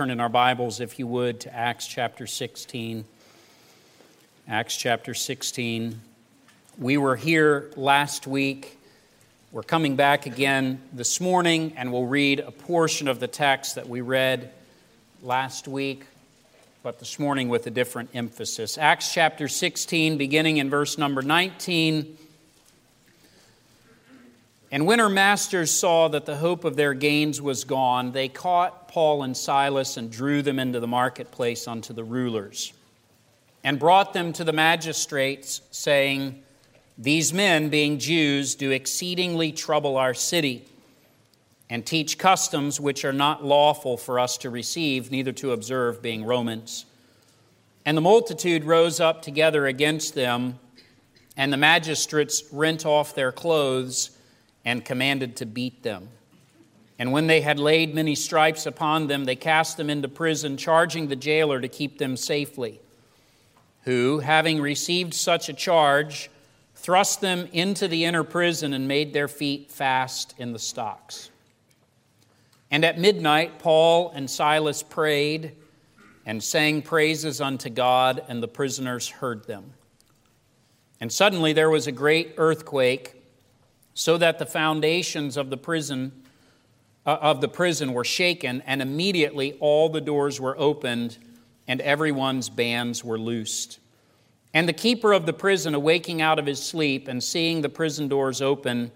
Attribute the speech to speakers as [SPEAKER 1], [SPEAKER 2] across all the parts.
[SPEAKER 1] turn in our Bibles, if you would, to Acts chapter 16. Acts chapter 16. We were here last week. We're coming back again this morning, and we'll read a portion of the text that we read last week, but this morning with a different emphasis. Acts chapter 16, beginning in verse number 19. And when her masters saw that the hope of their gains was gone, they caught Paul and Silas and drew them into the marketplace unto the rulers, and brought them to the magistrates, saying, These men, being Jews, do exceedingly trouble our city, and teach customs which are not lawful for us to receive, neither to observe, being Romans. And the multitude rose up together against them, and the magistrates rent off their clothes and commanded to beat them. And when they had laid many stripes upon them, they cast them into prison, charging the jailer to keep them safely. Who, having received such a charge, thrust them into the inner prison and made their feet fast in the stocks. And at midnight, Paul and Silas prayed and sang praises unto God, and the prisoners heard them. And suddenly there was a great earthquake so that the foundations of the prison uh, of the prison were shaken and immediately all the doors were opened and everyone's bands were loosed. And the keeper of the prison awaking out of his sleep and seeing the prison doors open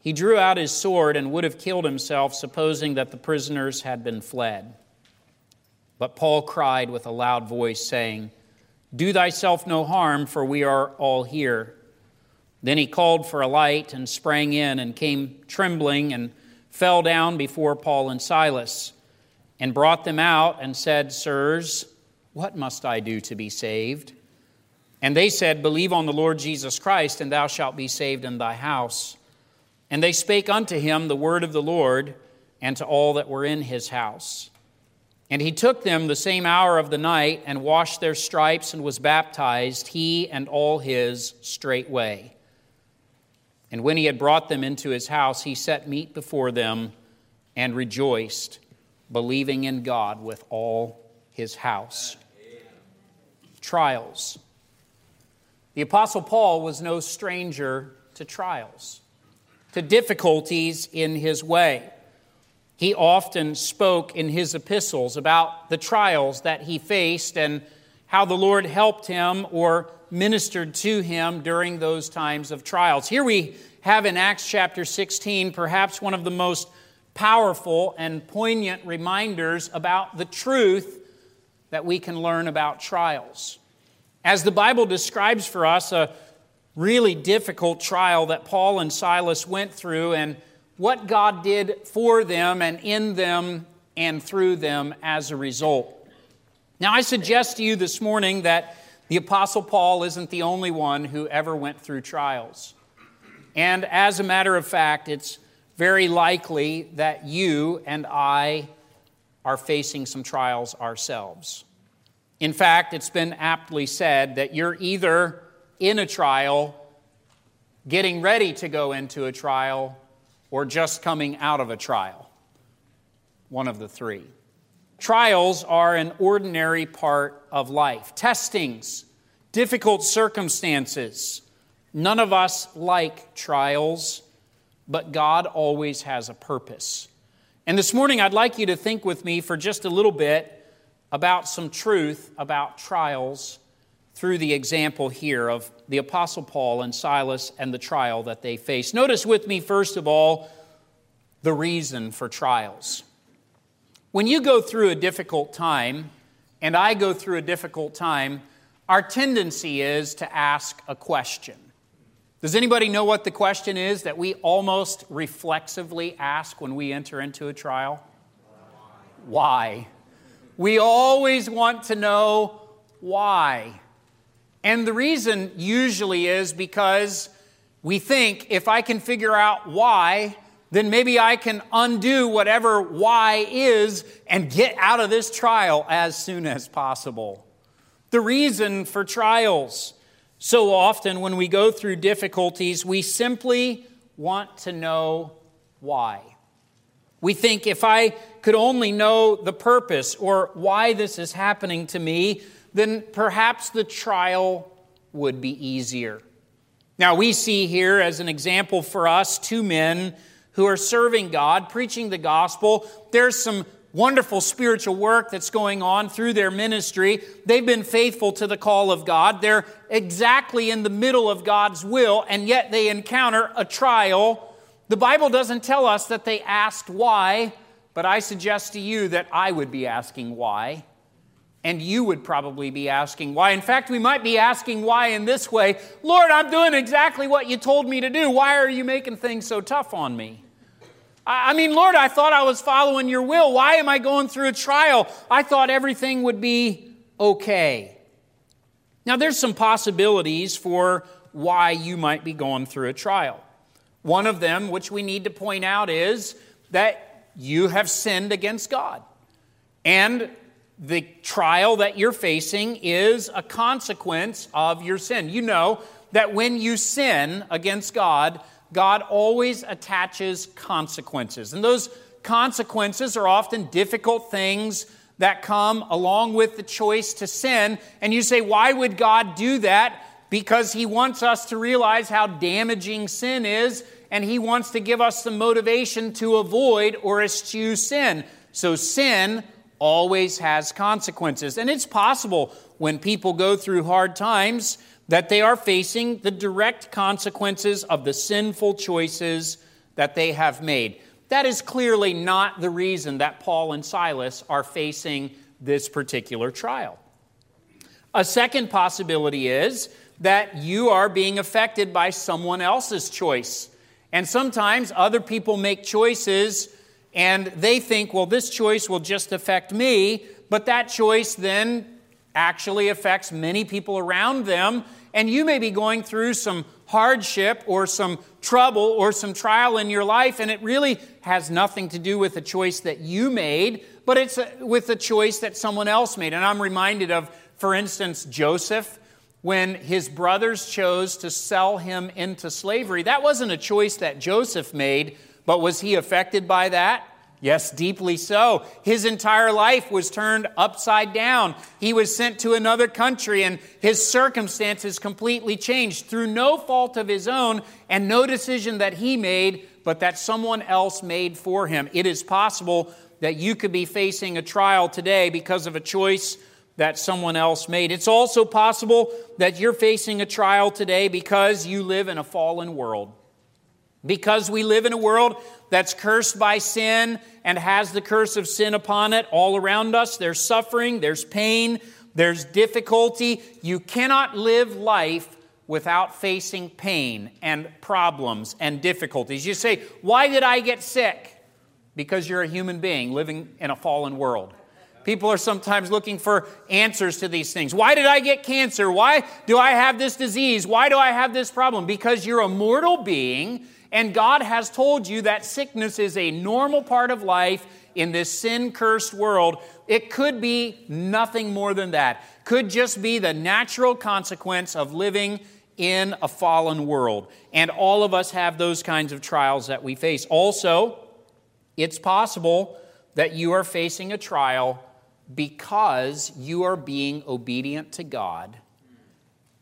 [SPEAKER 1] he drew out his sword and would have killed himself supposing that the prisoners had been fled. But paul cried with a loud voice saying do thyself no harm for we are all here then he called for a light and sprang in and came trembling and fell down before Paul and Silas and brought them out and said, Sirs, what must I do to be saved? And they said, Believe on the Lord Jesus Christ, and thou shalt be saved in thy house. And they spake unto him the word of the Lord and to all that were in his house. And he took them the same hour of the night and washed their stripes and was baptized, he and all his straightway. And when he had brought them into his house, he set meat before them and rejoiced, believing in God with all his house. Trials. The Apostle Paul was no stranger to trials, to difficulties in his way. He often spoke in his epistles about the trials that he faced and how the Lord helped him or ministered to him during those times of trials. Here we have in Acts chapter 16 perhaps one of the most powerful and poignant reminders about the truth that we can learn about trials. As the Bible describes for us a really difficult trial that Paul and Silas went through and what God did for them and in them and through them as a result. Now, I suggest to you this morning that the Apostle Paul isn't the only one who ever went through trials. And as a matter of fact, it's very likely that you and I are facing some trials ourselves. In fact, it's been aptly said that you're either in a trial, getting ready to go into a trial, or just coming out of a trial. One of the three. Trials are an ordinary part of life. Testings, difficult circumstances. None of us like trials, but God always has a purpose. And this morning, I'd like you to think with me for just a little bit about some truth about trials through the example here of the Apostle Paul and Silas and the trial that they faced. Notice with me, first of all, the reason for trials. When you go through a difficult time, and I go through a difficult time, our tendency is to ask a question. Does anybody know what the question is that we almost reflexively ask when we enter into a trial? Why? We always want to know why. And the reason usually is because we think if I can figure out why, then maybe I can undo whatever why is and get out of this trial as soon as possible. The reason for trials. So often, when we go through difficulties, we simply want to know why. We think if I could only know the purpose or why this is happening to me, then perhaps the trial would be easier. Now, we see here as an example for us two men who are serving God, preaching the gospel. There's some wonderful spiritual work that's going on through their ministry. They've been faithful to the call of God. They're exactly in the middle of God's will, and yet they encounter a trial. The Bible doesn't tell us that they asked why, but I suggest to you that I would be asking why. And you would probably be asking why. In fact, we might be asking why in this way Lord, I'm doing exactly what you told me to do. Why are you making things so tough on me? I mean, Lord, I thought I was following your will. Why am I going through a trial? I thought everything would be okay. Now, there's some possibilities for why you might be going through a trial. One of them, which we need to point out, is that you have sinned against God. And the trial that you're facing is a consequence of your sin. You know that when you sin against God, God always attaches consequences. And those consequences are often difficult things that come along with the choice to sin. And you say, why would God do that? Because He wants us to realize how damaging sin is, and He wants to give us the motivation to avoid or eschew sin. So sin always has consequences. And it's possible when people go through hard times that they are facing the direct consequences of the sinful choices that they have made. That is clearly not the reason that Paul and Silas are facing this particular trial. A second possibility is that you are being affected by someone else's choice. And sometimes other people make choices and they think, well, this choice will just affect me, but that choice then actually affects many people around them and you may be going through some hardship or some trouble or some trial in your life, and it really has nothing to do with a choice that you made, but it's with a choice that someone else made. And I'm reminded of, for instance, Joseph. When his brothers chose to sell him into slavery, that wasn't a choice that Joseph made, but was he affected by that? Yes, deeply so. His entire life was turned upside down. He was sent to another country, and his circumstances completely changed through no fault of his own and no decision that he made, but that someone else made for him. It is possible that you could be facing a trial today because of a choice that someone else made. It's also possible that you're facing a trial today because you live in a fallen world. Because we live in a world that's cursed by sin and has the curse of sin upon it all around us. There's suffering, there's pain, there's difficulty. You cannot live life without facing pain and problems and difficulties. You say, Why did I get sick? Because you're a human being living in a fallen world. People are sometimes looking for answers to these things. Why did I get cancer? Why do I have this disease? Why do I have this problem? Because you're a mortal being and God has told you that sickness is a normal part of life in this sin cursed world. It could be nothing more than that. Could just be the natural consequence of living in a fallen world. And all of us have those kinds of trials that we face. Also, it's possible that you are facing a trial because you are being obedient to God.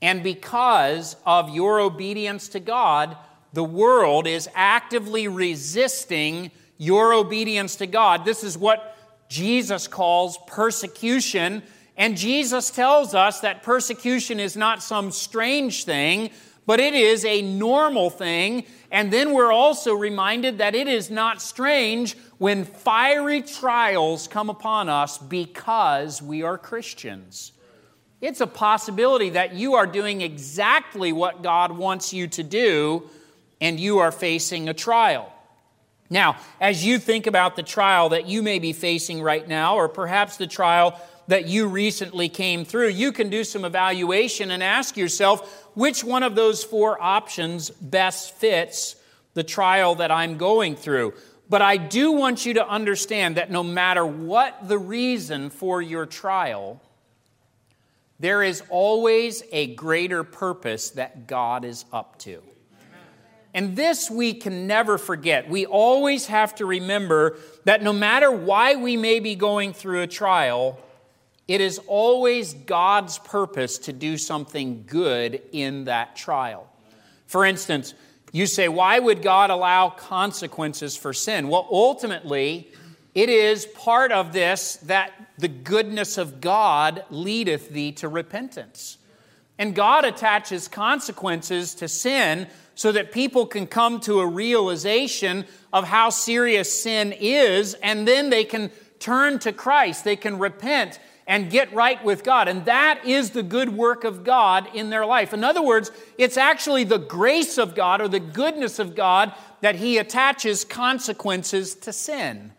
[SPEAKER 1] And because of your obedience to God, the world is actively resisting your obedience to God. This is what Jesus calls persecution. And Jesus tells us that persecution is not some strange thing, but it is a normal thing. And then we're also reminded that it is not strange when fiery trials come upon us because we are Christians. It's a possibility that you are doing exactly what God wants you to do, and you are facing a trial. Now, as you think about the trial that you may be facing right now, or perhaps the trial that you recently came through, you can do some evaluation and ask yourself which one of those four options best fits the trial that I'm going through. But I do want you to understand that no matter what the reason for your trial, there is always a greater purpose that God is up to. And this we can never forget. We always have to remember that no matter why we may be going through a trial, it is always God's purpose to do something good in that trial. For instance, you say, why would God allow consequences for sin? Well, ultimately, it is part of this that the goodness of God leadeth thee to repentance. And God attaches consequences to sin so that people can come to a realization of how serious sin is, and then they can turn to Christ. They can repent and get right with God. And that is the good work of God in their life. In other words, it's actually the grace of God or the goodness of God that He attaches consequences to sin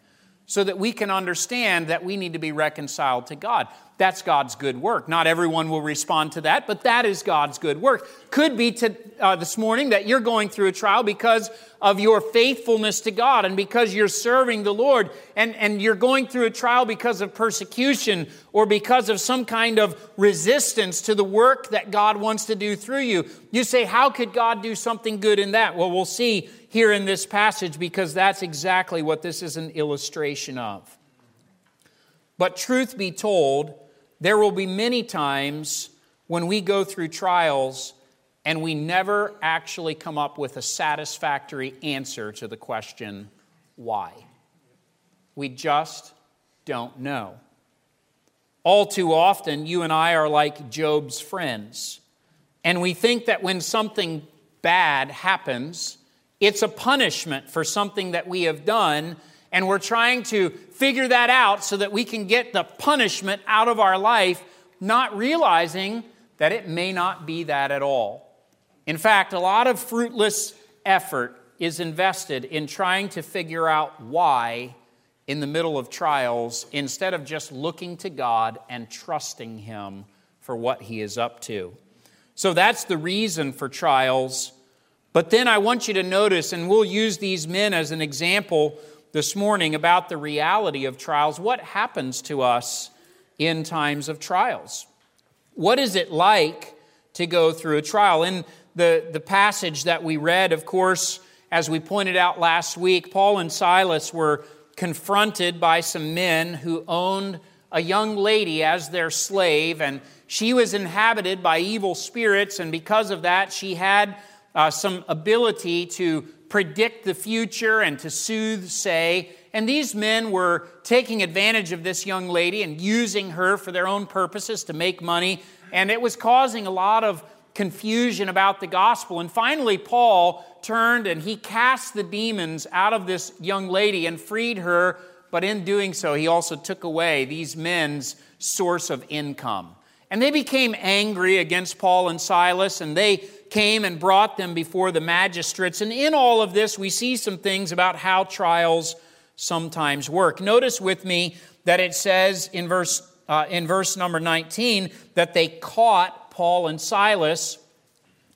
[SPEAKER 1] so that we can understand that we need to be reconciled to God. That's God's good work. Not everyone will respond to that, but that is God's good work. Could be to, uh, this morning that you're going through a trial because of your faithfulness to God and because you're serving the Lord, and, and you're going through a trial because of persecution or because of some kind of resistance to the work that God wants to do through you. You say, How could God do something good in that? Well, we'll see here in this passage because that's exactly what this is an illustration of. But truth be told, there will be many times when we go through trials and we never actually come up with a satisfactory answer to the question, why? We just don't know. All too often, you and I are like Job's friends, and we think that when something bad happens, it's a punishment for something that we have done, and we're trying to figure that out so that we can get the punishment out of our life, not realizing that it may not be that at all. In fact, a lot of fruitless effort is invested in trying to figure out why in the middle of trials instead of just looking to God and trusting Him for what He is up to. So that's the reason for trials. But then I want you to notice, and we'll use these men as an example this morning about the reality of trials. What happens to us in times of trials? What is it like to go through a trial? In the, the passage that we read, of course, as we pointed out last week, Paul and Silas were confronted by some men who owned a young lady as their slave, and she was inhabited by evil spirits, and because of that, she had uh, some ability to predict the future and to soothsay. And these men were taking advantage of this young lady and using her for their own purposes to make money. And it was causing a lot of confusion about the gospel. And finally, Paul turned and he cast the demons out of this young lady and freed her. But in doing so, he also took away these men's source of income. And they became angry against Paul and Silas, and they came and brought them before the magistrates. And in all of this, we see some things about how trials sometimes work. Notice with me that it says in verse, uh, in verse number 19 that they caught Paul and Silas,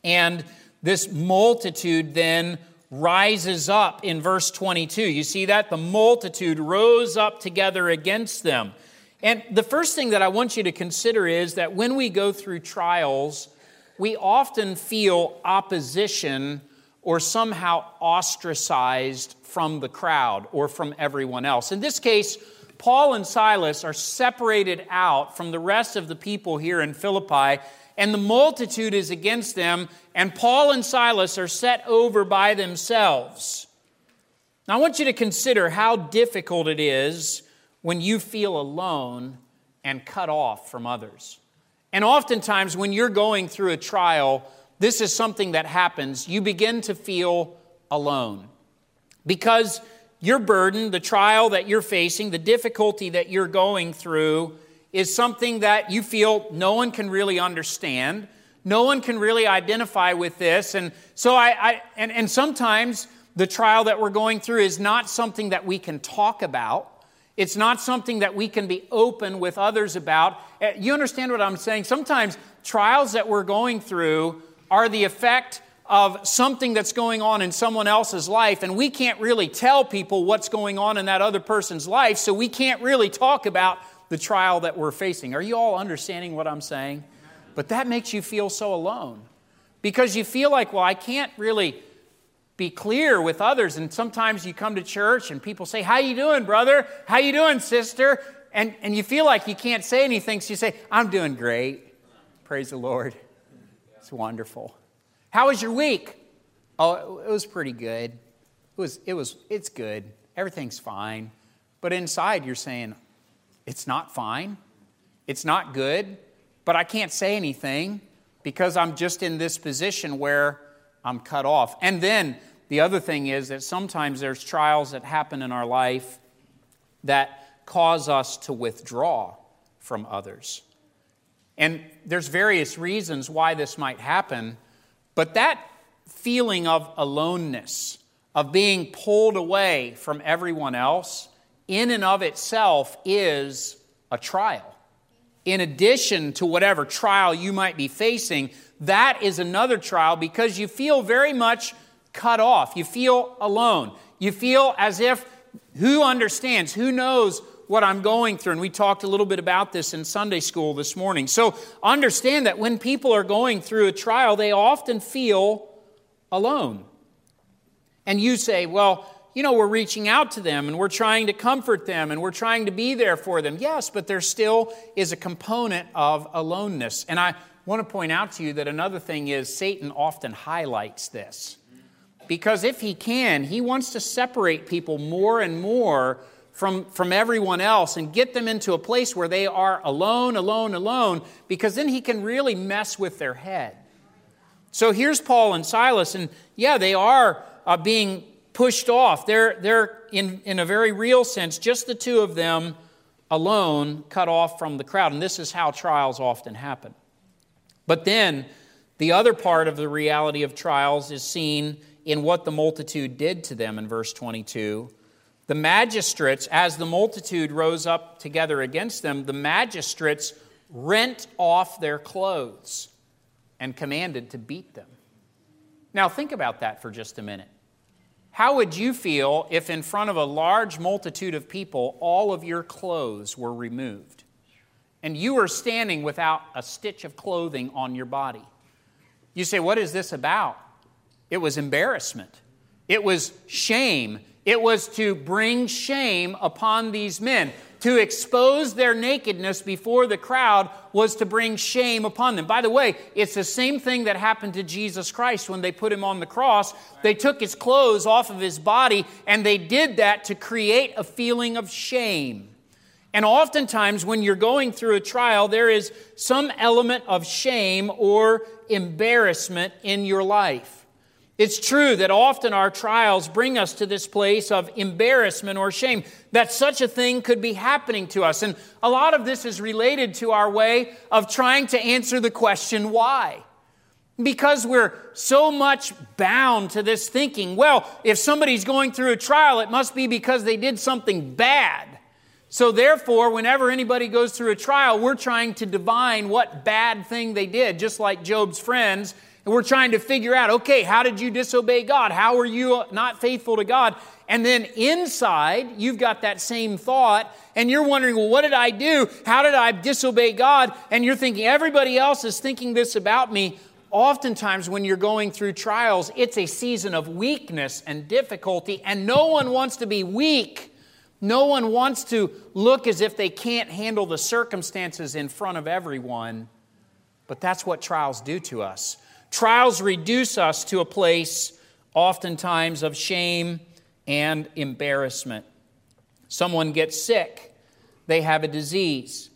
[SPEAKER 1] and this multitude then rises up in verse 22. You see that? The multitude rose up together against them. And the first thing that I want you to consider is that when we go through trials, we often feel opposition or somehow ostracized from the crowd or from everyone else. In this case, Paul and Silas are separated out from the rest of the people here in Philippi, and the multitude is against them, and Paul and Silas are set over by themselves. Now, I want you to consider how difficult it is when you feel alone and cut off from others. And oftentimes, when you're going through a trial, this is something that happens. You begin to feel alone because your burden, the trial that you're facing, the difficulty that you're going through, is something that you feel no one can really understand. No one can really identify with this. And so I, I and, and sometimes the trial that we're going through is not something that we can talk about. It's not something that we can be open with others about. Uh, you understand what I'm saying? Sometimes trials that we're going through are the effect of something that's going on in someone else's life, and we can't really tell people what's going on in that other person's life, so we can't really talk about the trial that we're facing. Are you all understanding what I'm saying? But that makes you feel so alone because you feel like, well, I can't really be clear with others. And sometimes you come to church and people say, How you doing, brother? How you doing, sister? And, and you feel like you can't say anything, so you say, I'm doing great. Praise the Lord. It's wonderful. How was your week? Oh, it was pretty good. It was, it was, it's good. Everything's fine. But inside, you're saying, it's not fine. It's not good. But I can't say anything because I'm just in this position where I'm cut off. And then the other thing is that sometimes there's trials that happen in our life that cause us to withdraw from others. And there's various reasons why this might happen, but that feeling of aloneness, of being pulled away from everyone else, in and of itself is a trial. In addition to whatever trial you might be facing, that is another trial because you feel very much cut off. You feel alone. You feel as if who understands, who knows what I'm going through. And we talked a little bit about this in Sunday school this morning. So understand that when people are going through a trial, they often feel alone. And you say, well, you know, we're reaching out to them and we're trying to comfort them and we're trying to be there for them. Yes, but there still is a component of aloneness. And I want to point out to you that another thing is Satan often highlights this. Because if he can, he wants to separate people more and more from, from everyone else and get them into a place where they are alone, alone, alone, because then he can really mess with their head. So here's Paul and Silas, and yeah, they are uh, being pushed off. They're, they're in, in a very real sense, just the two of them alone, cut off from the crowd. And this is how trials often happen. But then, the other part of the reality of trials is seen in what the multitude did to them in verse 22 the magistrates, as the multitude rose up together against them, the magistrates rent off their clothes and commanded to beat them. Now, think about that for just a minute. How would you feel if, in front of a large multitude of people, all of your clothes were removed and you were standing without a stitch of clothing on your body? You say, What is this about? It was embarrassment, it was shame, it was to bring shame upon these men. To expose their nakedness before the crowd was to bring shame upon them. By the way, it's the same thing that happened to Jesus Christ when they put him on the cross. They took his clothes off of his body, and they did that to create a feeling of shame. And oftentimes, when you're going through a trial, there is some element of shame or embarrassment in your life. It's true that often our trials bring us to this place of embarrassment or shame, that such a thing could be happening to us. And a lot of this is related to our way of trying to answer the question, why? Because we're so much bound to this thinking, well, if somebody's going through a trial, it must be because they did something bad. So, therefore, whenever anybody goes through a trial, we're trying to divine what bad thing they did, just like Job's friends and we're trying to figure out, okay, how did you disobey God? How are you not faithful to God? And then inside, you've got that same thought, and you're wondering, well, what did I do? How did I disobey God? And you're thinking, everybody else is thinking this about me. Oftentimes, when you're going through trials, it's a season of weakness and difficulty, and no one wants to be weak. No one wants to look as if they can't handle the circumstances in front of everyone. But that's what trials do to us. Trials reduce us to a place, oftentimes, of shame and embarrassment. Someone gets sick, they have a disease,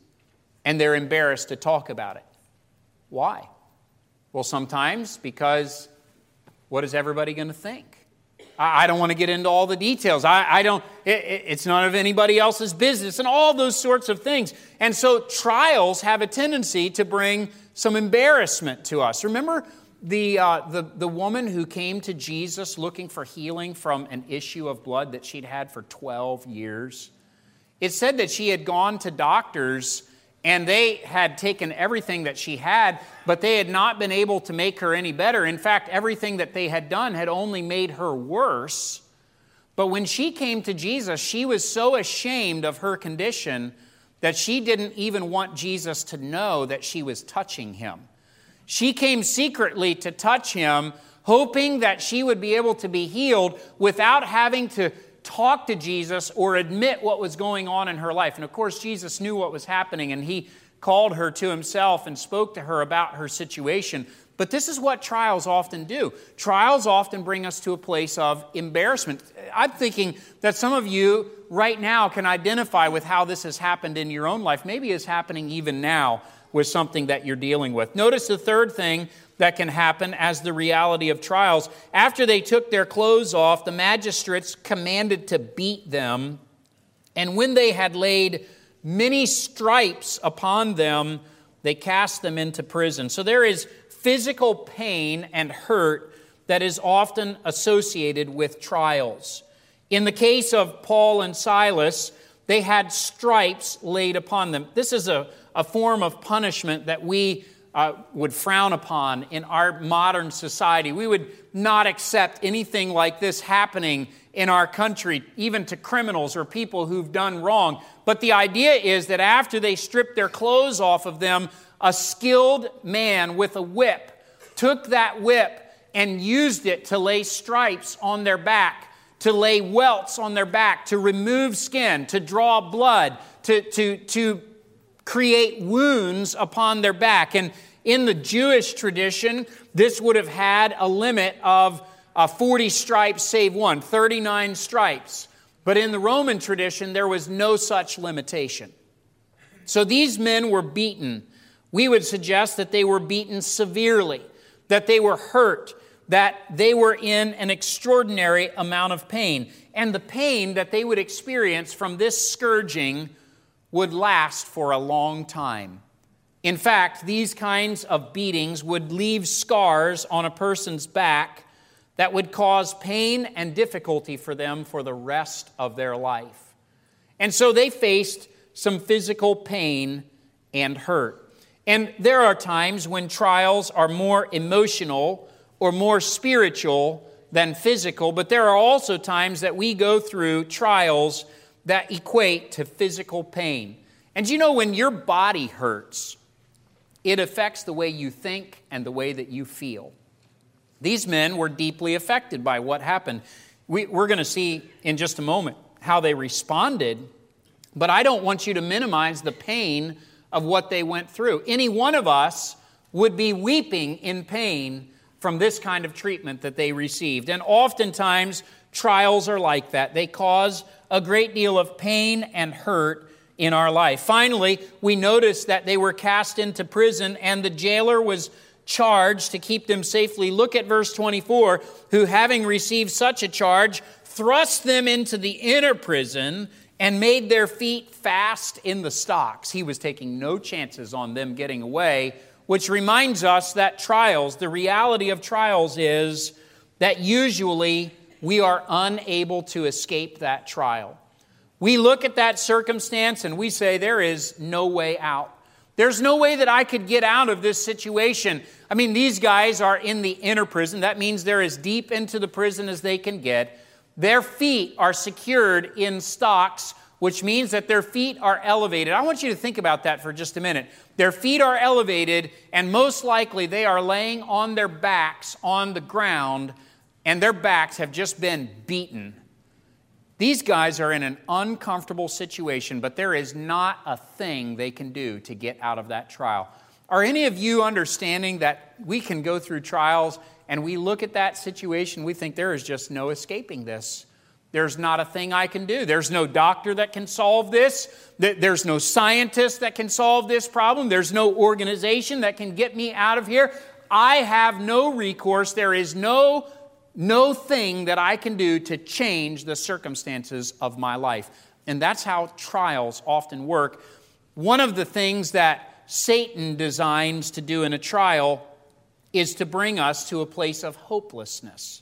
[SPEAKER 1] and they're embarrassed to talk about it. Why? Well, sometimes because what is everybody going to think? I, don't want to get into all the details. I, I don't, it, it's none of anybody else's business, and all those sorts of things. And so trials have a tendency to bring some embarrassment to us. Remember the, uh, the, the woman who came to Jesus looking for healing from an issue of blood that she'd had for 12 years, it said that she had gone to doctors and they had taken everything that she had, but they had not been able to make her any better. In fact, everything that they had done had only made her worse. But when she came to Jesus, she was so ashamed of her condition that she didn't even want Jesus to know that she was touching him. She came secretly to touch him, hoping that she would be able to be healed without having to talk to Jesus or admit what was going on in her life. And of course, Jesus knew what was happening and he called her to himself and spoke to her about her situation. But this is what trials often do. Trials often bring us to a place of embarrassment. I'm thinking that some of you right now can identify with how this has happened in your own life. Maybe it's happening even now with something that you're dealing with. Notice the third thing that can happen as the reality of trials. After they took their clothes off, the magistrates commanded to beat them. And when they had laid many stripes upon them, they cast them into prison. So there is physical pain and hurt that is often associated with trials. In the case of Paul and Silas, they had stripes laid upon them. This is a, a form of punishment that we uh, would frown upon in our modern society. We would not accept anything like this happening in our country, even to criminals or people who've done wrong. But the idea is that after they stripped their clothes off of them, a skilled man with a whip took that whip and used it to lay stripes on their back, to lay welts on their back, to remove skin, to draw blood, to, to, to create wounds upon their back. And in the Jewish tradition, this would have had a limit of uh, 40 stripes save one, 39 stripes. But in the Roman tradition, there was no such limitation. So these men were beaten. We would suggest that they were beaten severely, that they were hurt, that they were in an extraordinary amount of pain. And the pain that they would experience from this scourging would last for a long time. In fact, these kinds of beatings would leave scars on a person's back that would cause pain and difficulty for them for the rest of their life. And so they faced some physical pain and hurt. And there are times when trials are more emotional or more spiritual than physical, but there are also times that we go through trials that equate to physical pain. And you know, when your body hurts, it affects the way you think and the way that you feel. These men were deeply affected by what happened. We, are going to see in just a moment how they responded, but I don't want you to minimize the pain of what they went through. Any one of us would be weeping in pain from this kind of treatment that they received. And oftentimes, trials are like that. They cause a great deal of pain and hurt in our life. Finally, we notice that they were cast into prison and the jailer was charged to keep them safely. Look at verse 24 who, having received such a charge, thrust them into the inner prison and made their feet fast in the stocks. He was taking no chances on them getting away, which reminds us that trials, the reality of trials is that usually we are unable to escape that trial. We look at that circumstance and we say, there is no way out. There's no way that I could get out of this situation. I mean, these guys are in the inner prison. That means they're as deep into the prison as they can get. Their feet are secured in stocks, which means that their feet are elevated. I want you to think about that for just a minute. Their feet are elevated, and most likely they are laying on their backs on the ground and their backs have just been beaten. These guys are in an uncomfortable situation, but there is not a thing they can do to get out of that trial. Are any of you understanding that we can go through trials and we look at that situation, we think there is just no escaping this? There's not a thing I can do. There's no doctor that can solve this. There's no scientist that can solve this problem. There's no organization that can get me out of here. I have no recourse. There is no no thing that I can do to change the circumstances of my life. And that's how trials often work. One of the things that Satan designs to do in a trial is to bring us to a place of hopelessness,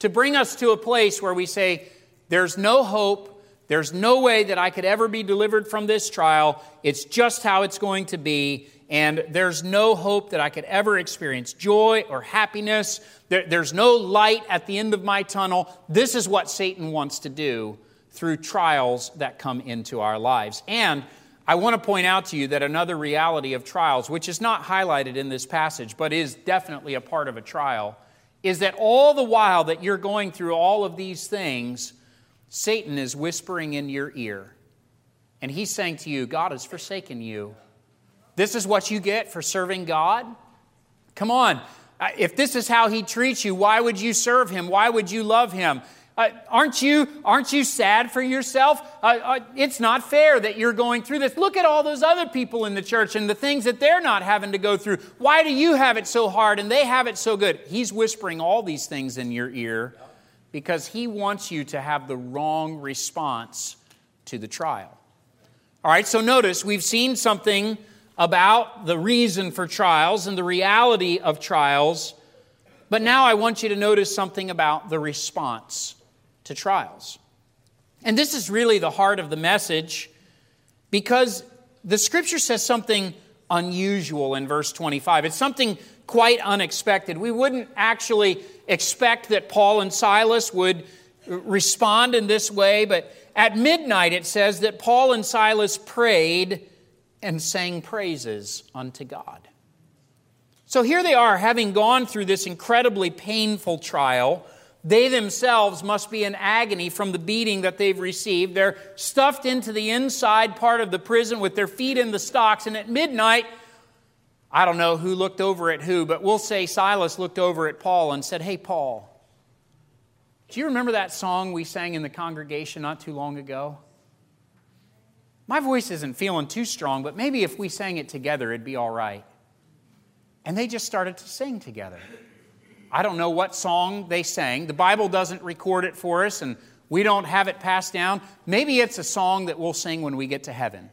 [SPEAKER 1] to bring us to a place where we say, There's no hope. There's no way that I could ever be delivered from this trial. It's just how it's going to be and there's no hope that I could ever experience joy or happiness. There, there's no light at the end of my tunnel. This is what Satan wants to do through trials that come into our lives. And I want to point out to you that another reality of trials, which is not highlighted in this passage, but is definitely a part of a trial, is that all the while that you're going through all of these things, Satan is whispering in your ear. And he's saying to you, God has forsaken you. This is what you get for serving God? Come on. Uh, if this is how he treats you, why would you serve him? Why would you love him? Uh, aren't you aren't you sad for yourself? Uh, uh, it's not fair that you're going through this. Look at all those other people in the church and the things that they're not having to go through. Why do you have it so hard and they have it so good? He's whispering all these things in your ear because he wants you to have the wrong response to the trial. All right, so notice we've seen something about the reason for trials and the reality of trials, but now I want you to notice something about the response to trials. And this is really the heart of the message because the scripture says something unusual in verse 25. It's something quite unexpected. We wouldn't actually expect that Paul and Silas would respond in this way, but at midnight it says that Paul and Silas prayed and sang praises unto God. So here they are, having gone through this incredibly painful trial. They themselves must be in agony from the beating that they've received. They're stuffed into the inside part of the prison with their feet in the stocks. And at midnight, I don't know who looked over at who, but we'll say Silas looked over at Paul and said, Hey, Paul, do you remember that song we sang in the congregation not too long ago? My voice isn't feeling too strong, but maybe if we sang it together, it'd be all right. And they just started to sing together. I don't know what song they sang. The Bible doesn't record it for us, and we don't have it passed down. Maybe it's a song that we'll sing when we get to heaven,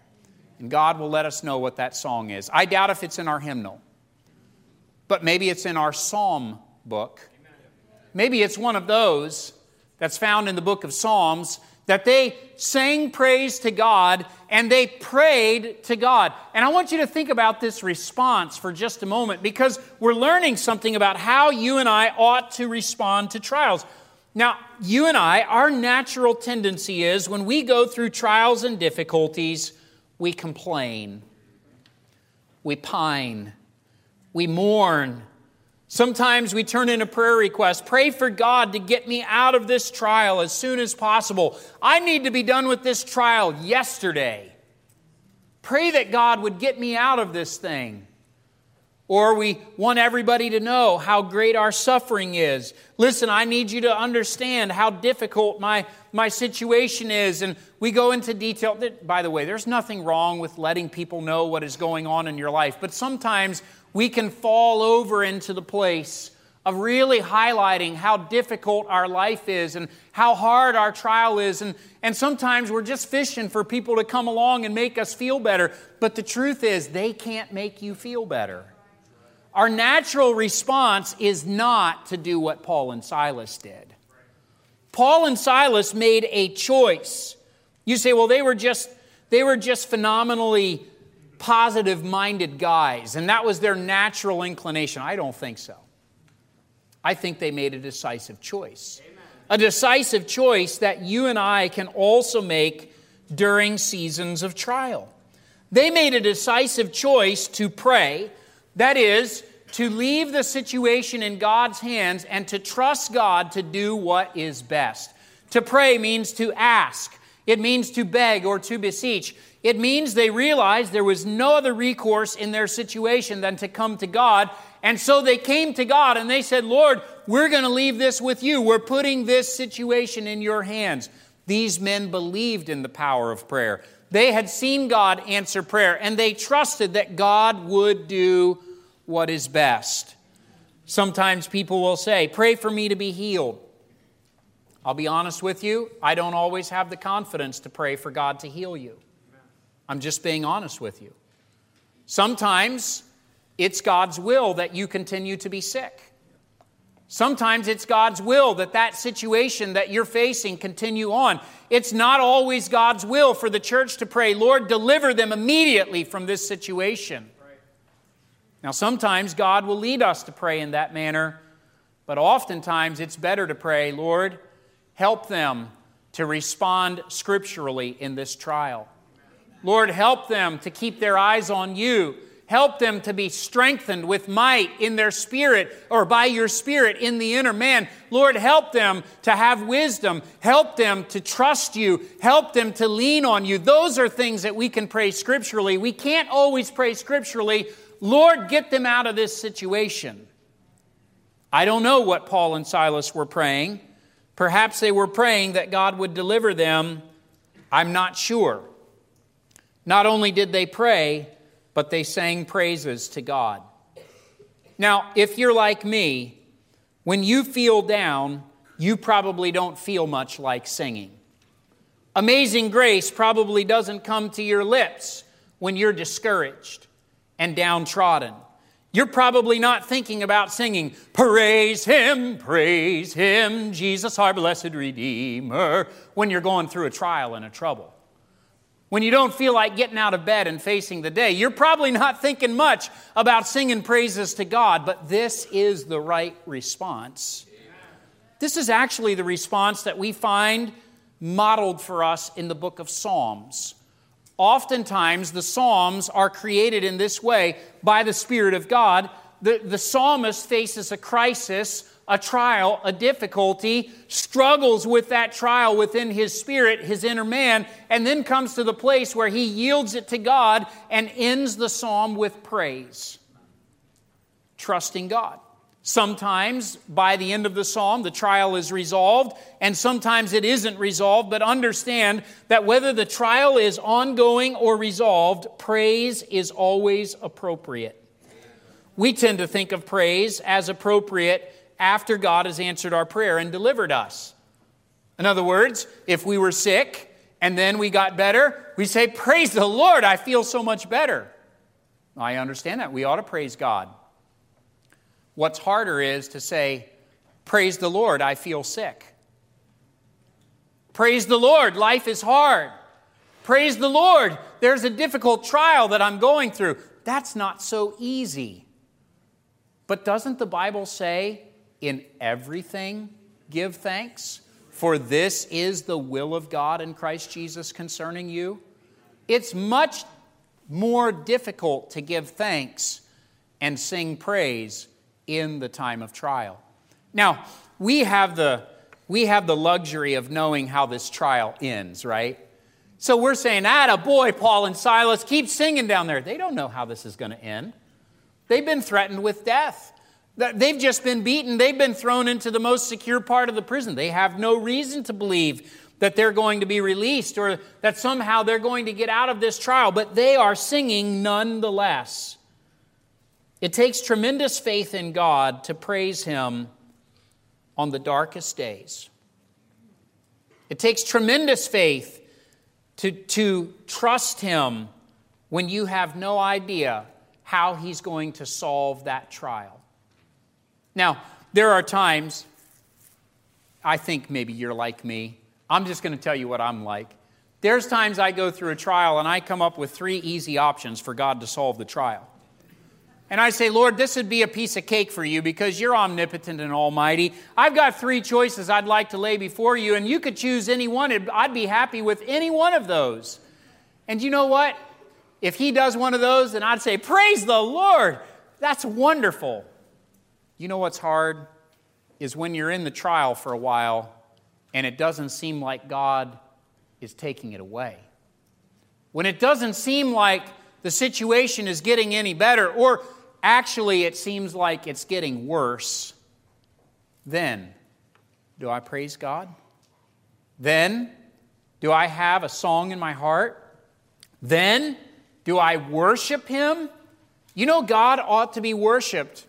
[SPEAKER 1] and God will let us know what that song is. I doubt if it's in our hymnal, but maybe it's in our psalm book. Maybe it's one of those that's found in the book of Psalms that they sang praise to God and they prayed to God. And I want you to think about this response for just a moment because we're learning something about how you and I ought to respond to trials. Now, you and I, our natural tendency is when we go through trials and difficulties, we complain, we pine, we mourn, Sometimes we turn in a prayer request. Pray for God to get me out of this trial as soon as possible. I need to be done with this trial yesterday. Pray that God would get me out of this thing. Or we want everybody to know how great our suffering is. Listen, I need you to understand how difficult my, my situation is. And we go into detail. By the way, there's nothing wrong with letting people know what is going on in your life. But sometimes we can fall over into the place of really highlighting how difficult our life is and how hard our trial is. And, and sometimes we're just fishing for people to come along and make us feel better. But the truth is, they can't make you feel better. Our natural response is not to do what Paul and Silas did. Paul and Silas made a choice. You say, well, they were just, they were just phenomenally positive minded guys, and that was their natural inclination. I don't think so. I think they made a decisive choice. Amen. A decisive choice that you and I can also make during seasons of trial. They made a decisive choice to pray, that is, to leave the situation in God's hands and to trust God to do what is best. To pray means to ask, it means to beg or to beseech. It means they realized there was no other recourse in their situation than to come to God. And so they came to God and they said, Lord, we're going to leave this with you. We're putting this situation in your hands. These men believed in the power of prayer. They had seen God answer prayer and they trusted that God would do what is best. Sometimes people will say, Pray for me to be healed. I'll be honest with you, I don't always have the confidence to pray for God to heal you. I'm just being honest with you. Sometimes it's God's will that you continue to be sick. Sometimes it's God's will that that situation that you're facing continue on. It's not always God's will for the church to pray, Lord, deliver them immediately from this situation. Now, sometimes God will lead us to pray in that manner, but oftentimes it's better to pray, Lord, help them to respond scripturally in this trial. Lord, help them to keep their eyes on you. Help them to be strengthened with might in their spirit or by your spirit in the inner man. Lord, help them to have wisdom. Help them to trust you. Help them to lean on you. Those are things that we can pray scripturally. We can't always pray scripturally. Lord, get them out of this situation. I don't know what Paul and Silas were praying. Perhaps they were praying that God would deliver them. I'm not sure. Not only did they pray, but they sang praises to God. Now, if you're like me, when you feel down, you probably don't feel much like singing. Amazing grace probably doesn't come to your lips when you're discouraged and downtrodden. You're probably not thinking about singing, Praise Him, praise Him, Jesus our blessed Redeemer, when you're going through a trial and a trouble when you don't feel like getting out of bed and facing the day. You're probably not thinking much about singing praises to God, but this is the right response. This is actually the response that we find modeled for us in the book of Psalms. Oftentimes, the Psalms are created in this way by the Spirit of God. The, the psalmist faces a crisis a trial, a difficulty, struggles with that trial within his spirit, his inner man, and then comes to the place where he yields it to God and ends the psalm with praise. Trusting God. Sometimes by the end of the psalm, the trial is resolved, and sometimes it isn't resolved, but understand that whether the trial is ongoing or resolved, praise is always appropriate. We tend to think of praise as appropriate after God has answered our prayer and delivered us. In other words, if we were sick and then we got better, we say, Praise the Lord, I feel so much better. I understand that. We ought to praise God. What's harder is to say, Praise the Lord, I feel sick. Praise the Lord, life is hard. Praise the Lord, there's a difficult trial that I'm going through. That's not so easy. But doesn't the Bible say in everything give thanks, for this is the will of God in Christ Jesus concerning you. It's much more difficult to give thanks and sing praise in the time of trial. Now, we have the we have the luxury of knowing how this trial ends, right? So we're saying, "Ah, boy, Paul and Silas, keep singing down there." They don't know how this is going to end. They've been threatened with death. They've just been beaten. They've been thrown into the most secure part of the prison. They have no reason to believe that they're going to be released or that somehow they're going to get out of this trial, but they are singing nonetheless. It takes tremendous faith in God to praise Him on the darkest days. It takes tremendous faith to, to trust Him when you have no idea how He's going to solve that trial. Now, there are times, I think maybe you're like me. I'm just going to tell you what I'm like. There's times I go through a trial and I come up with three easy options for God to solve the trial. And I say, Lord, this would be a piece of cake for you because you're omnipotent and almighty. I've got three choices I'd like to lay before you, and you could choose any one. I'd be happy with any one of those. And you know what? If he does one of those, then I'd say, Praise the Lord. That's wonderful. You know what's hard? Is when you're in the trial for a while and it doesn't seem like God is taking it away. When it doesn't seem like the situation is getting any better, or actually it seems like it's getting worse, then do I praise God? Then do I have a song in my heart? Then do I worship Him? You know, God ought to be worshiped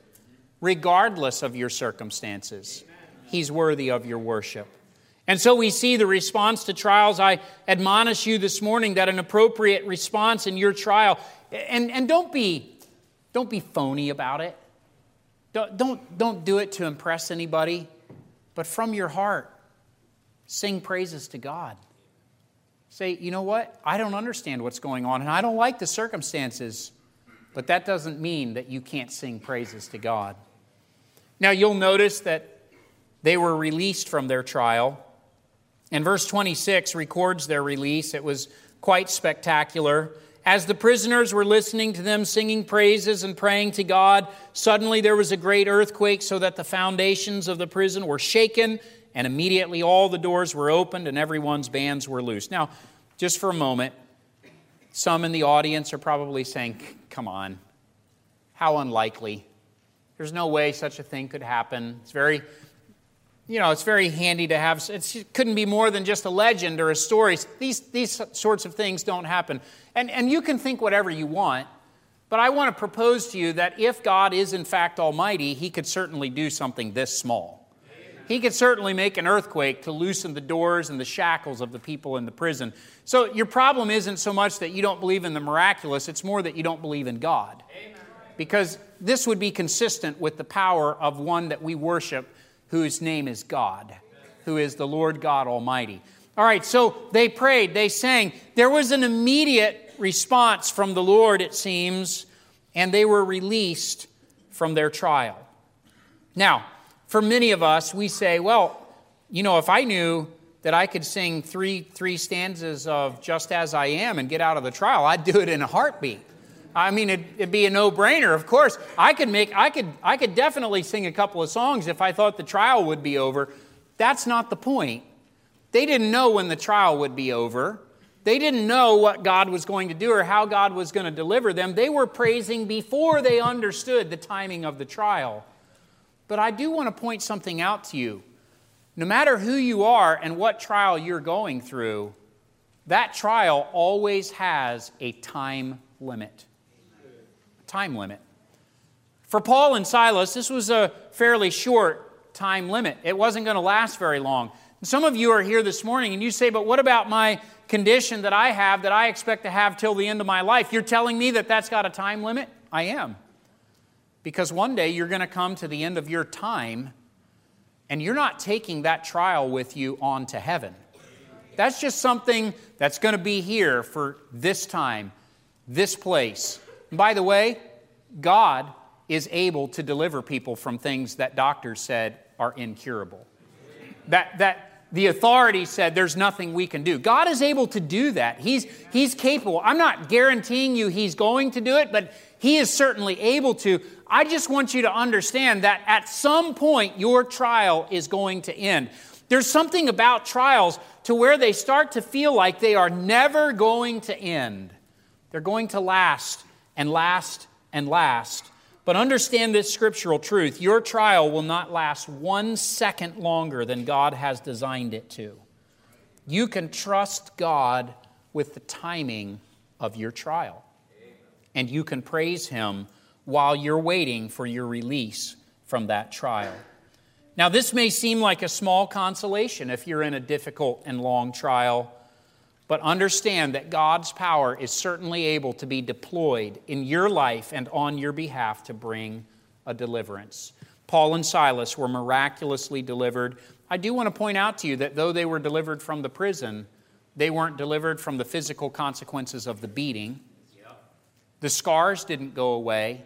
[SPEAKER 1] regardless of your circumstances. He's worthy of your worship. And so we see the response to trials. I admonish you this morning that an appropriate response in your trial, and, and don't, be, don't be phony about it. Don't, don't, don't do it to impress anybody, but from your heart, sing praises to God. Say, you know what? I don't understand what's going on, and I don't like the circumstances, but that doesn't mean that you can't sing praises to God. Now, you'll notice that they were released from their trial. And verse 26 records their release. It was quite spectacular. As the prisoners were listening to them singing praises and praying to God, suddenly there was a great earthquake, so that the foundations of the prison were shaken, and immediately all the doors were opened and everyone's bands were loosed. Now, just for a moment, some in the audience are probably saying, Come on, how unlikely. There's no way such a thing could happen. It's very you know, it's very handy to have. it couldn't be more than just a legend or a story. These, these sorts of things don't happen. And, and you can think whatever you want, but I want to propose to you that if God is in fact almighty, he could certainly do something this small. He could certainly make an earthquake to loosen the doors and the shackles of the people in the prison. So your problem isn't so much that you don't believe in the miraculous, it's more that you don't believe in God. Because this would be consistent with the power of one that we worship whose name is God, who is the Lord God Almighty. All right, so they prayed, they sang. There was an immediate response from the Lord, it seems, and they were released from their trial. Now, for many of us, we say, well, you know, if I knew that I could sing three, three stanzas of Just As I Am and get out of the trial, I'd do it in a heartbeat. I mean, it'd, it'd be a no-brainer. Of course, I could make, I could, I could definitely sing a couple of songs if I thought the trial would be over. That's not the point. They didn't know when the trial would be over. They didn't know what God was going to do or how God was going to deliver them. They were praising before they understood the timing of the trial. But I do want to point something out to you. No matter who you are and what trial you're going through, that trial always has a time limit time limit. For Paul and Silas, this was a fairly short time limit. It wasn't going to last very long. Some of you are here this morning and you say, but what about my condition that I have that I expect to have till the end of my life? You're telling me that that's got a time limit? I am. Because one day you're going to come to the end of your time and you're not taking that trial with you on to heaven. That's just something that's going to be here for this time, this place, by the way, God is able to deliver people from things that doctors said are incurable. That, that the authority said there's nothing we can do. God is able to do that. He's, he's capable. I'm not guaranteeing you He's going to do it, but He is certainly able to. I just want you to understand that at some point your trial is going to end. There's something about trials to where they start to feel like they are never going to end, they're going to last and last and last. But understand this scriptural truth your trial will not last one second longer than God has designed it to. You can trust God with the timing of your trial. And you can praise Him while you're waiting for your release from that trial. Now, this may seem like a small consolation if you're in a difficult and long trial but understand that God's power is certainly able to be deployed in your life and on your behalf to bring a deliverance. Paul and Silas were miraculously delivered. I do want to point out to you that though they were delivered from the prison, they weren't delivered from the physical consequences of the beating. The scars didn't go away.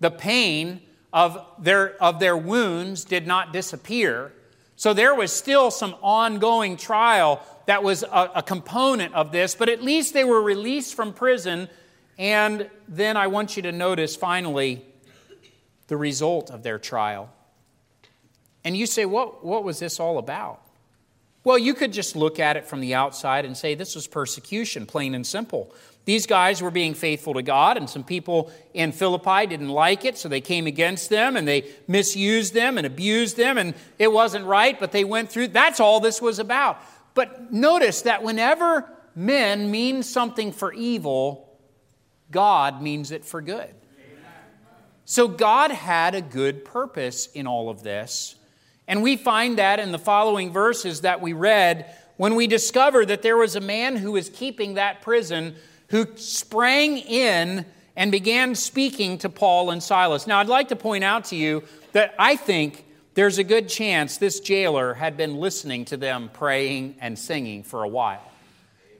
[SPEAKER 1] The pain of their, of their wounds did not disappear. So there was still some ongoing trial that was a, a component of this, but at least they were released from prison. And then I want you to notice finally the result of their trial. And you say, what, what was this all about? Well, you could just look at it from the outside and say this was persecution, plain and simple. These guys were being faithful to God, and some people in Philippi didn't like it, so they came against them and they misused them and abused them, and it wasn't right, but they went through. That's all this was about. But notice that whenever men mean something for evil, God means it for good. So God had a good purpose in all of this. And we find that in the following verses that we read when we discover that there was a man who was keeping that prison who sprang in and began speaking to Paul and Silas. Now, I'd like to point out to you that I think there's a good chance this jailer had been listening to them praying and singing for a while.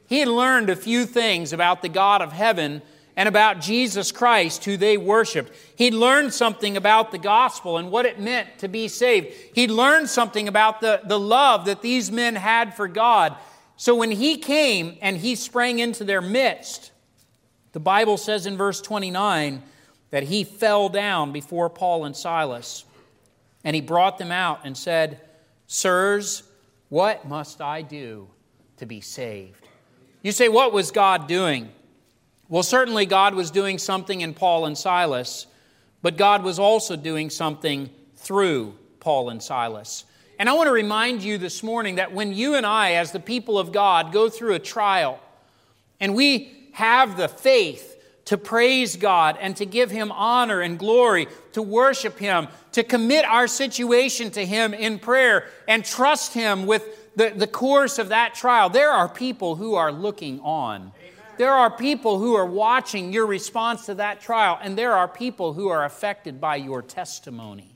[SPEAKER 1] He had learned a few things about the God of heaven and about Jesus Christ, who they worshiped. He'd learned something about the gospel and what it meant to be saved. He'd learned something about the, the love that these men had for God. So when he came and he sprang into their midst, the The Bible says in verse 29 that he fell down before Paul and Silas, and he brought them out and said, Sirs, what must I do to be saved? You say, What was God doing? Well, certainly God was doing something in Paul and Silas, but God was also doing something through Paul and Silas. And I want to remind you this morning that when you and I, as the people of God, go through a trial and we have the faith to praise God and to give Him honor and glory, to worship Him, to commit our situation to Him in prayer and trust Him with the, the course of that trial, there are people who are looking on. There are people who are watching your response to that trial, and there are people who are affected by your testimony.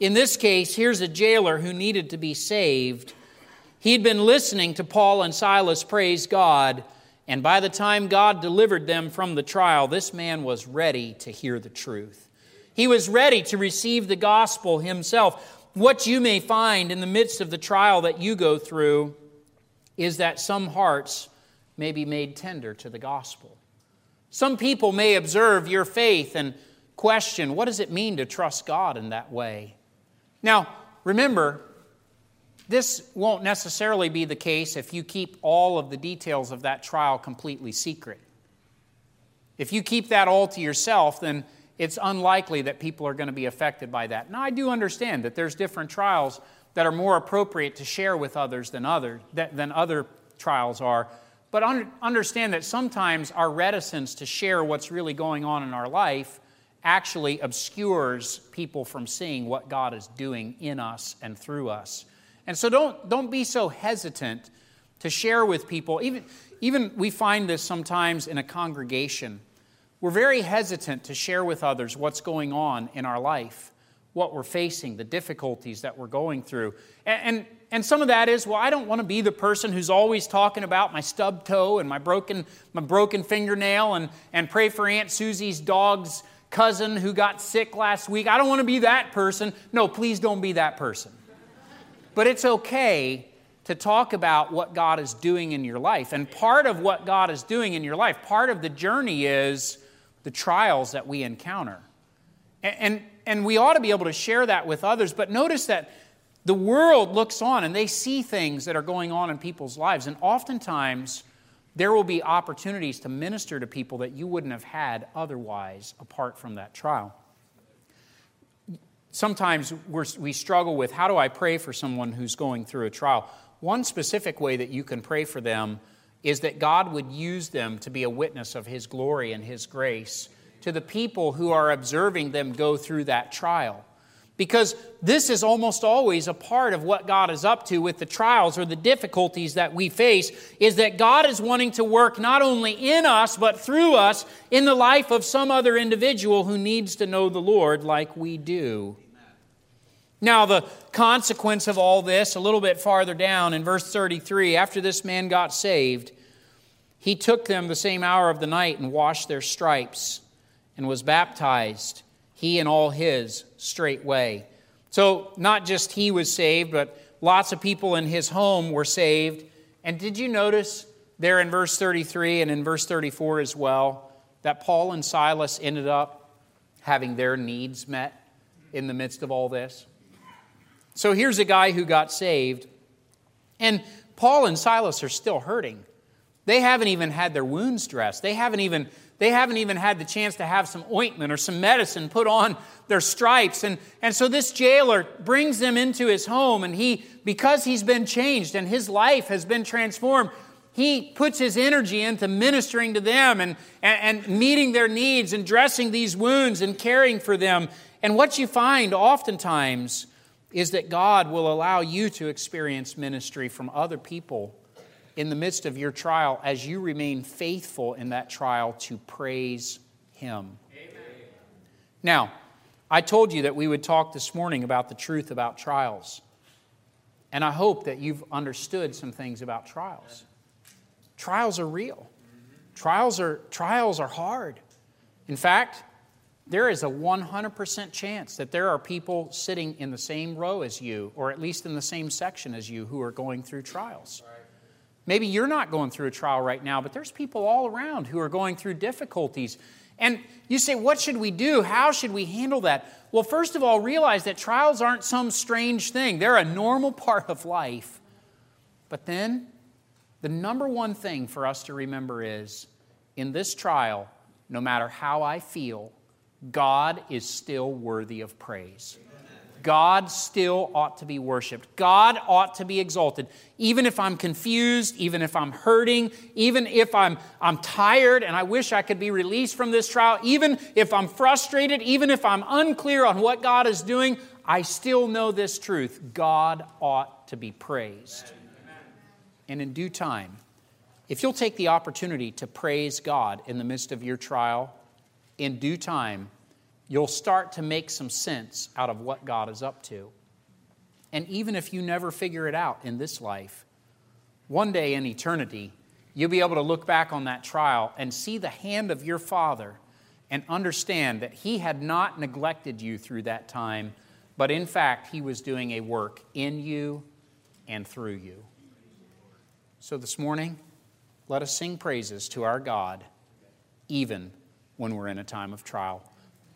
[SPEAKER 1] In this case, here's a jailer who needed to be saved. He'd been listening to Paul and Silas praise God, and by the time God delivered them from the trial, this man was ready to hear the truth. He was ready to receive the gospel himself. What you may find in the midst of the trial that you go through is that some hearts may be made tender to the gospel. Some people may observe your faith and question what does it mean to trust God in that way? Now, remember, this won't necessarily be the case if you keep all of the details of that trial completely secret. If you keep that all to yourself, then it's unlikely that people are going to be affected by that. Now, I do understand that there's different trials that are more appropriate to share with others than other, than other trials are. But understand that sometimes our reticence to share what's really going on in our life actually obscures people from seeing what God is doing in us and through us. And so don't, don't be so hesitant to share with people. Even, even we find this sometimes in a congregation. We're very hesitant to share with others what's going on in our life, what we're facing, the difficulties that we're going through. And, and, and some of that is, well, I don't want to be the person who's always talking about my stubbed toe and my broken, my broken fingernail and, and pray for Aunt Susie's dog's cousin who got sick last week. I don't want to be that person. No, please don't be that person. But it's okay to talk about what God is doing in your life. And part of what God is doing in your life, part of the journey is the trials that we encounter. And, and, and we ought to be able to share that with others. But notice that the world looks on and they see things that are going on in people's lives. And oftentimes, there will be opportunities to minister to people that you wouldn't have had otherwise apart from that trial. Sometimes we struggle with how do I pray for someone who's going through a trial? One specific way that you can pray for them is that God would use them to be a witness of His glory and His grace to the people who are observing them go through that trial. Because this is almost always a part of what God is up to with the trials or the difficulties that we face, is that God is wanting to work not only in us, but through us in the life of some other individual who needs to know the Lord like we do. Now, the consequence of all this, a little bit farther down in verse 33, after this man got saved, he took them the same hour of the night and washed their stripes and was baptized he and all his straightway. So, not just he was saved, but lots of people in his home were saved. And did you notice there in verse 33 and in verse 34 as well that Paul and Silas ended up having their needs met in the midst of all this? So, here's a guy who got saved, and Paul and Silas are still hurting. They haven't even had their wounds dressed. They haven't even they haven't even had the chance to have some ointment or some medicine put on their stripes. And, and so this jailer brings them into his home, and he, because he's been changed and his life has been transformed, he puts his energy into ministering to them and, and, and meeting their needs and dressing these wounds and caring for them. And what you find oftentimes is that God will allow you to experience ministry from other people in the midst of your trial as you remain faithful in that trial to praise Him. Amen. Now, I told you that we would talk this morning about the truth about trials. And I hope that you've understood some things about trials. Trials are real. Mm-hmm. Trials are, trials are hard. In fact, there is a 100% chance that there are people sitting in the same row as you, or at least in the same section as you, who are going through trials. Maybe you're not going through a trial right now, but there's people all around who are going through difficulties. And you say, What should we do? How should we handle that? Well, first of all, realize that trials aren't some strange thing, they're a normal part of life. But then, the number one thing for us to remember is in this trial, no matter how I feel, God is still worthy of praise. God still ought to be worshiped. God ought to be exalted. Even if I'm confused, even if I'm hurting, even if I'm, I'm tired and I wish I could be released from this trial, even if I'm frustrated, even if I'm unclear on what God is doing, I still know this truth God ought to be praised. And in due time, if you'll take the opportunity to praise God in the midst of your trial, in due time, you'll start to make some sense out of what God is up to. And even if you never figure it out in this life, one day in eternity, you'll be able to look back on that trial and see the hand of your Father and understand that He had not neglected you through that time, but in fact, He was doing a work in you and through you. So this morning, let us sing praises to our God, even when we're in a time of trial.